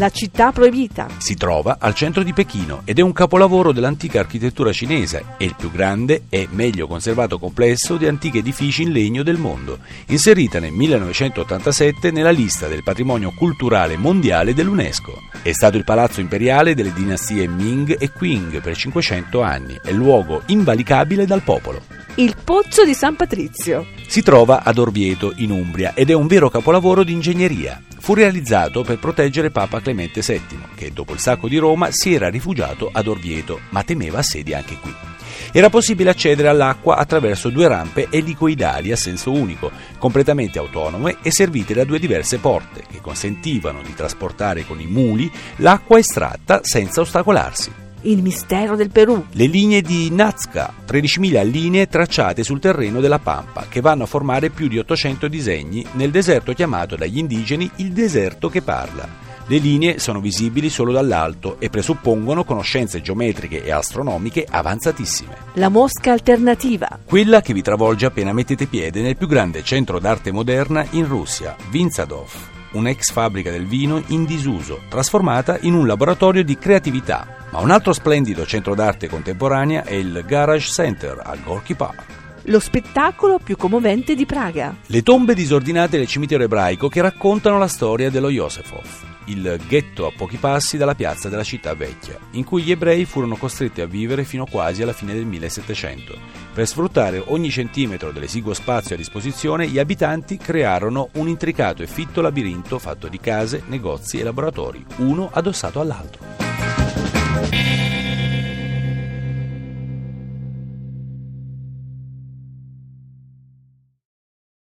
La città proibita. Si trova al centro di Pechino ed è un capolavoro dell'antica architettura cinese. È il più grande e meglio conservato complesso di antichi edifici in legno del mondo, inserita nel 1987 nella lista del patrimonio culturale mondiale dell'UNESCO. È stato il palazzo imperiale delle dinastie Ming e Qing per 500 anni e luogo invalicabile dal popolo. Il pozzo di San Patrizio. Si trova ad Orvieto, in Umbria, ed è un vero capolavoro di ingegneria. Fu realizzato per proteggere Papa Clemente VII, che dopo il sacco di Roma si era rifugiato ad Orvieto, ma temeva assedi anche qui. Era possibile accedere all'acqua attraverso due rampe elicoidali a senso unico, completamente autonome e servite da due diverse porte, che consentivano di trasportare con i muli l'acqua estratta senza ostacolarsi. Il mistero del Perù. Le linee di Nazca, 13.000 linee tracciate sul terreno della Pampa, che vanno a formare più di 800 disegni nel deserto chiamato dagli indigeni il deserto che parla. Le linee sono visibili solo dall'alto e presuppongono conoscenze geometriche e astronomiche avanzatissime. La mosca alternativa. Quella che vi travolge appena mettete piede nel più grande centro d'arte moderna in Russia, Vinzadov, un'ex fabbrica del vino in disuso, trasformata in un laboratorio di creatività ma un altro splendido centro d'arte contemporanea è il Garage Center a Gorky Park. Lo spettacolo più commovente di Praga. Le tombe disordinate del cimitero ebraico che raccontano la storia dello Yosefov, il ghetto a pochi passi dalla piazza della città vecchia, in cui gli ebrei furono costretti a vivere fino quasi alla fine del 1700. Per sfruttare ogni centimetro dell'esiguo spazio a disposizione, gli abitanti crearono un intricato e fitto labirinto fatto di case, negozi e laboratori, uno addossato all'altro.